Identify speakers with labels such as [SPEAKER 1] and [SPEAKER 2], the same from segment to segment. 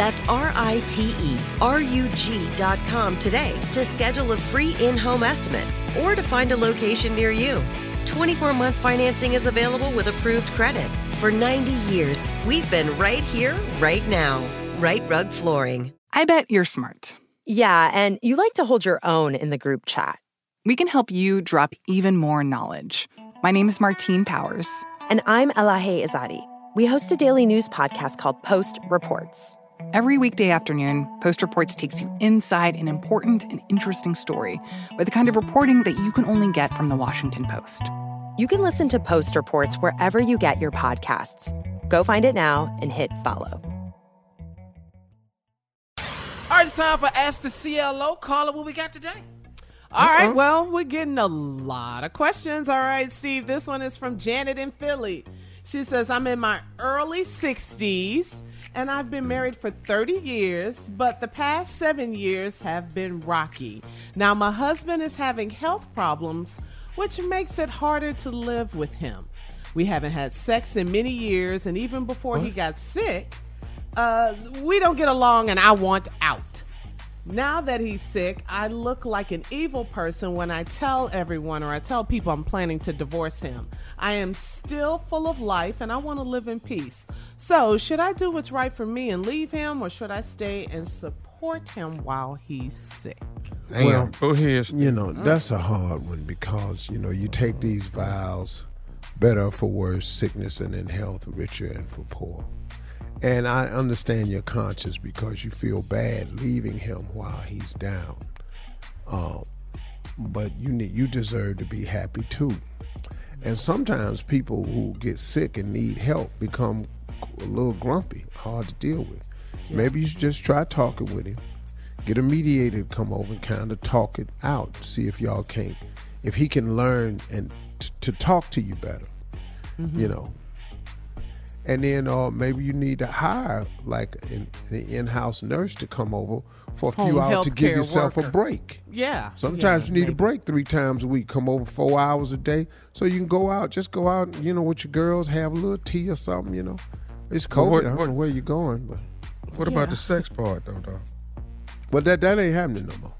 [SPEAKER 1] That's R I T E R U G.com today to schedule a free in home estimate or to find a location near you. 24 month financing is available with approved credit. For 90 years, we've been right here, right now. Rite Rug Flooring.
[SPEAKER 2] I bet you're smart.
[SPEAKER 3] Yeah, and you like to hold your own in the group chat.
[SPEAKER 2] We can help you drop even more knowledge. My name is Martine Powers.
[SPEAKER 3] And I'm Elahe Izadi. We host a daily news podcast called Post Reports.
[SPEAKER 2] Every weekday afternoon, Post Reports takes you inside an important and interesting story with the kind of reporting that you can only get from the Washington Post.
[SPEAKER 3] You can listen to Post Reports wherever you get your podcasts. Go find it now and hit follow.
[SPEAKER 4] All right, it's time for Ask the CLO. Call it what we got today.
[SPEAKER 5] All right, well, we're getting a lot of questions. All right, Steve, this one is from Janet in Philly. She says, I'm in my early 60s and I've been married for 30 years, but the past seven years have been rocky. Now, my husband is having health problems, which makes it harder to live with him. We haven't had sex in many years, and even before he got sick, uh, we don't get along, and I want out. Now that he's sick, I look like an evil person when I tell everyone or I tell people I'm planning to divorce him. I am still full of life and I want to live in peace. So, should I do what's right for me and leave him, or should I stay and support him while he's sick?
[SPEAKER 6] well,
[SPEAKER 7] go ahead.
[SPEAKER 6] You know, that's a hard one because, you know, you take these vows better for worse, sickness and in health, richer and for poor. And I understand your conscience because you feel bad leaving him while he's down. Um, but you need you deserve to be happy too. And sometimes people who get sick and need help become a little grumpy, hard to deal with. Maybe you should just try talking with him. Get a mediator to come over and kind of talk it out. See if y'all can't, if he can learn and t- to talk to you better. You know, and then uh, maybe you need to hire like an, an in-house nurse to come over for a few hours to give yourself
[SPEAKER 5] worker.
[SPEAKER 6] a break.
[SPEAKER 5] Yeah.
[SPEAKER 6] Sometimes
[SPEAKER 5] yeah,
[SPEAKER 6] you need
[SPEAKER 5] maybe.
[SPEAKER 6] a break three times a week. Come over four hours a day, so you can go out. Just go out, you know, with your girls, have a little tea or something. You know, it's
[SPEAKER 7] Well,
[SPEAKER 6] COVID.
[SPEAKER 7] what-
[SPEAKER 6] I don't
[SPEAKER 7] what-
[SPEAKER 6] know where you're going, but
[SPEAKER 7] What about the sex part, though, dog?
[SPEAKER 6] but that that ain't happening no more.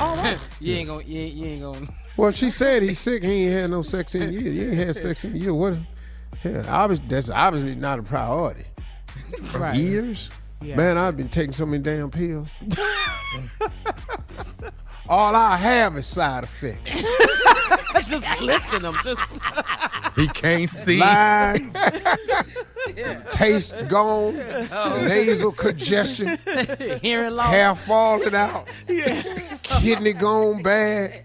[SPEAKER 5] All right.
[SPEAKER 4] You ain't gonna, you ain't, you ain't gonna.
[SPEAKER 6] Well, she said he's sick. He ain't had no sex in years. You ain't had sex in years. What? Yeah, obviously that's obviously not a priority.
[SPEAKER 5] Right.
[SPEAKER 6] Years,
[SPEAKER 5] Yeah.
[SPEAKER 6] man. I've been taking so many damn pills. All I have is side effects.
[SPEAKER 5] just listing them. Just
[SPEAKER 7] He can't see.
[SPEAKER 6] Line, taste gone, oh. nasal congestion,
[SPEAKER 4] Hearing loss.
[SPEAKER 6] hair falling out, kidney gone bad.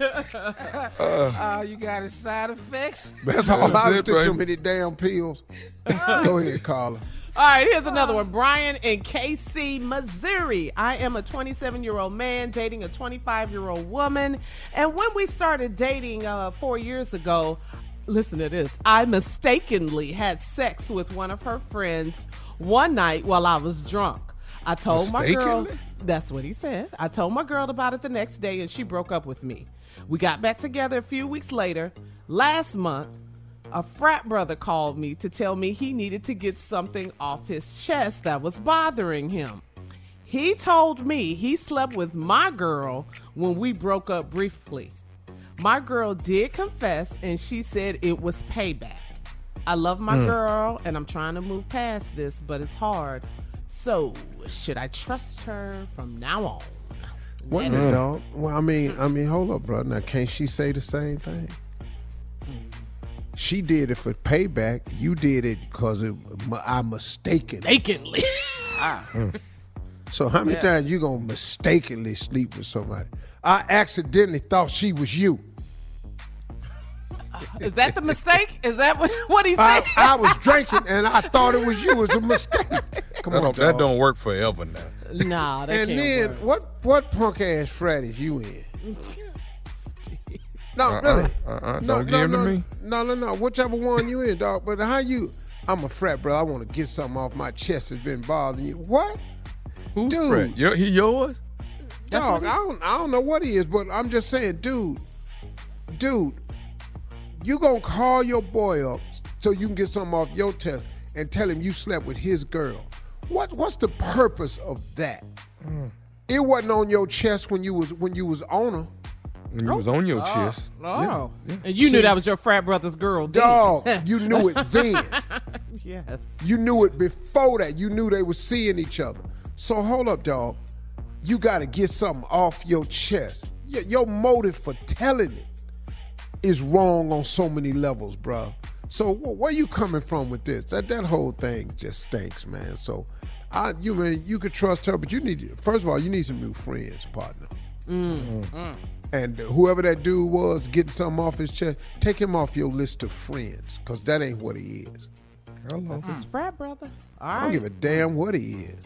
[SPEAKER 4] Oh, you got his side effects?
[SPEAKER 6] That's all
[SPEAKER 7] That's
[SPEAKER 6] I
[SPEAKER 7] it,
[SPEAKER 6] took so
[SPEAKER 7] baby.
[SPEAKER 6] many damn pills. Go ahead, Carla.
[SPEAKER 5] All right, here's another one. Brian in KC, Missouri. I am a 27 year old man dating a 25 year old woman. And when we started dating uh, four years ago, listen to this. I mistakenly had sex with one of her friends one night while I was drunk. I told my girl. That's what he said. I told my girl about it the next day and she broke up with me. We got back together a few weeks later. Last month, a frat brother called me to tell me he needed to get something off his chest that was bothering him. He told me he slept with my girl when we broke up briefly. My girl did confess and she said it was payback. I love my hmm. girl and I'm trying to move past this, but it's hard. So, should I trust her from now on?
[SPEAKER 6] What
[SPEAKER 5] Let
[SPEAKER 6] the
[SPEAKER 5] it-
[SPEAKER 6] dog? Well, I mean, I mean, hold up, bro. Now, can't she say the same thing? She did it for payback. You did it because it, I mistaken.
[SPEAKER 5] Mistakenly. Ah. Hmm.
[SPEAKER 6] So how many times you gonna mistakenly sleep with somebody? I accidentally thought she was you.
[SPEAKER 5] Is that the mistake? Is that what, what he
[SPEAKER 6] I,
[SPEAKER 5] said?
[SPEAKER 6] I was drinking and I thought it was you. It was a mistake. Come
[SPEAKER 7] That
[SPEAKER 6] on,
[SPEAKER 7] don't, that
[SPEAKER 6] dog.
[SPEAKER 7] don't work forever now.
[SPEAKER 5] nah, that
[SPEAKER 6] And
[SPEAKER 5] can't
[SPEAKER 6] then
[SPEAKER 5] work.
[SPEAKER 6] what? What punk ass frat is you in? No,
[SPEAKER 7] Uh-uh,
[SPEAKER 6] really.
[SPEAKER 7] uh-uh,
[SPEAKER 6] no,
[SPEAKER 7] don't
[SPEAKER 6] no,
[SPEAKER 7] give 'em to
[SPEAKER 6] no,
[SPEAKER 7] me.
[SPEAKER 6] No, no, no. Whichever one you in, dog. But how you? I'm a frat, bro. I want to get something off my chest that's been bothering you. What?
[SPEAKER 7] Who's
[SPEAKER 6] Dude.
[SPEAKER 7] Fred? Your, he yours?
[SPEAKER 6] Dog, I don't, I don't know what he is, but I'm just saying, dude, dude, you gonna call your boy up so you can get something off your chest and tell him you slept with his girl. What what's the purpose of that? Mm. It wasn't on your chest when you was when you was on her.
[SPEAKER 7] When you was on your oh, chest.
[SPEAKER 5] Oh, and you knew that was your frat brother's girl, didn't
[SPEAKER 6] Dog, you knew it then.
[SPEAKER 5] you? Yes.
[SPEAKER 6] You knew it before that. You knew they were seeing each other. So hold up, dog. You got to get something off your chest. Y- Your motive for telling it is wrong on so many levels, bro. So wh- where you coming from with this? That that whole thing just stinks, man. So I, you mean you could trust her, but you need first of all you need some new friends, partner. Mm. And whoever that dude was getting something off his chest, take him off your list of friends, cause that ain't what he is.
[SPEAKER 7] Hello.
[SPEAKER 5] That's his frat brother. All
[SPEAKER 6] I don't
[SPEAKER 5] right.
[SPEAKER 6] give a damn what he is.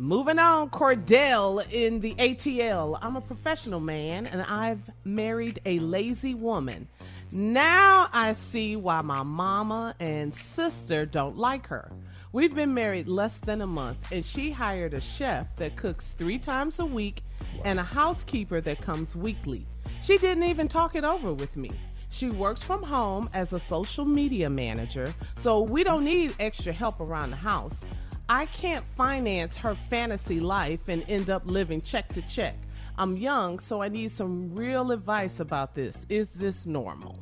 [SPEAKER 5] Moving on, Cordell in the ATL. I'm a professional man and I've married a lazy woman. Now I see why my mama and sister don't like her. We've been married less than a month and she hired a chef that cooks three times a week and a housekeeper that comes weekly. She didn't even talk it over with me. She works from home as a social media manager, so we don't need extra help around the house. I can't finance her fantasy life and end up living check to check. I'm young, so I need some real advice about this. Is this normal?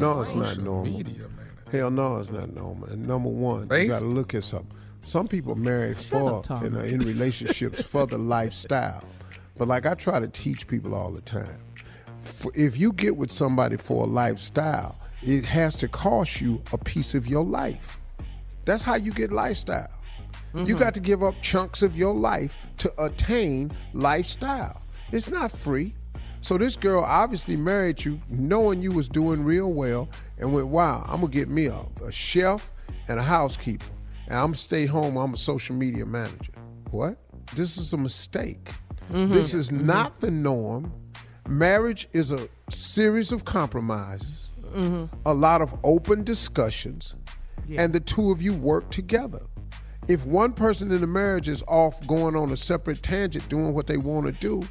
[SPEAKER 6] No, it's not normal.
[SPEAKER 7] Media, man.
[SPEAKER 6] Hell no, it's not normal. And number one, you got to look at something. Some people marry for
[SPEAKER 5] up, Tom.
[SPEAKER 6] in, in relationships for the lifestyle. But like I try to teach people all the time, if you get with somebody for a lifestyle, it has to cost you a piece of your life. That's how you get lifestyle. You mm-hmm. got to give up chunks of your life to attain lifestyle. It's not free. So this girl obviously married you knowing you was doing real well and went, wow, I'm gonna get me a, a chef and a housekeeper. And I'm stay home, I'm a social media manager. What? This is a mistake. Mm-hmm. This is mm-hmm. not the norm. Marriage is a series of compromises, a lot of open discussions, and the two of you work together. If one person in the marriage is off going on a separate tangent doing what they want to do,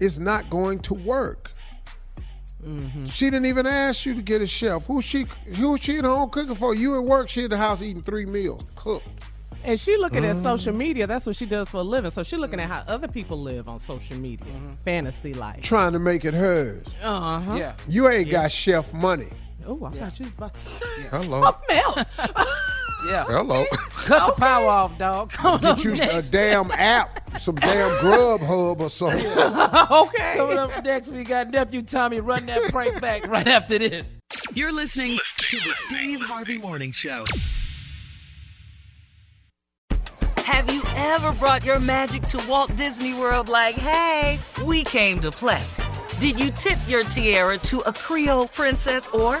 [SPEAKER 6] it's not going to work. Mm-hmm. She didn't even ask you to get a chef. Who she who she at home cooking for? You at work, she at the house eating three meals, cooked.
[SPEAKER 5] And she looking at mm-hmm. social media. That's what she does for a living. So she looking at mm-hmm. how other people live on social media, fantasy life.
[SPEAKER 6] Trying to make it hers.
[SPEAKER 5] Uh huh.
[SPEAKER 4] Yeah.
[SPEAKER 6] You ain't got chef money.
[SPEAKER 5] Oh, I thought you was about to say
[SPEAKER 7] Hello.
[SPEAKER 5] something else.
[SPEAKER 4] Yeah.
[SPEAKER 7] Hello.
[SPEAKER 4] Cut the power off, dog. Coming up
[SPEAKER 6] Get you a damn app, some damn Grubhub or something.
[SPEAKER 5] okay.
[SPEAKER 4] Coming up next, we got nephew Tommy. Run that prank back right after this.
[SPEAKER 8] You're listening to the Steve Harvey Morning Show. Have you ever brought your magic to Walt Disney World like, hey, we came to play? Did you tip your tiara to a Creole princess or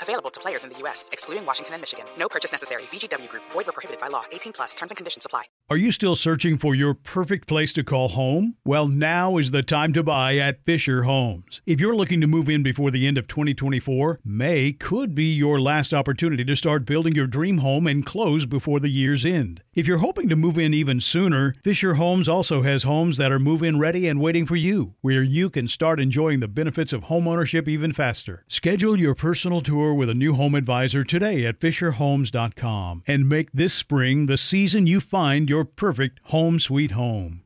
[SPEAKER 9] Available to players in the U.S., excluding Washington and Michigan. No purchase necessary. VGW Group, void were prohibited by law. 18 plus terms and conditions apply.
[SPEAKER 10] Are you still searching for your perfect place to call home? Well, now is the time to buy at Fischer Homes. If you're looking to move in before the end of 2024, May could be your last opportunity to start building your dream home and close before the year's end. If you're hoping to move in even sooner, Fischer Homes also has homes that are move in ready and waiting for you, where you can start enjoying the benefits of homeownership even faster. Schedule your personal tour with a new home advisor today at FischerHomes.com and make this spring the season you find your perfect home sweet home.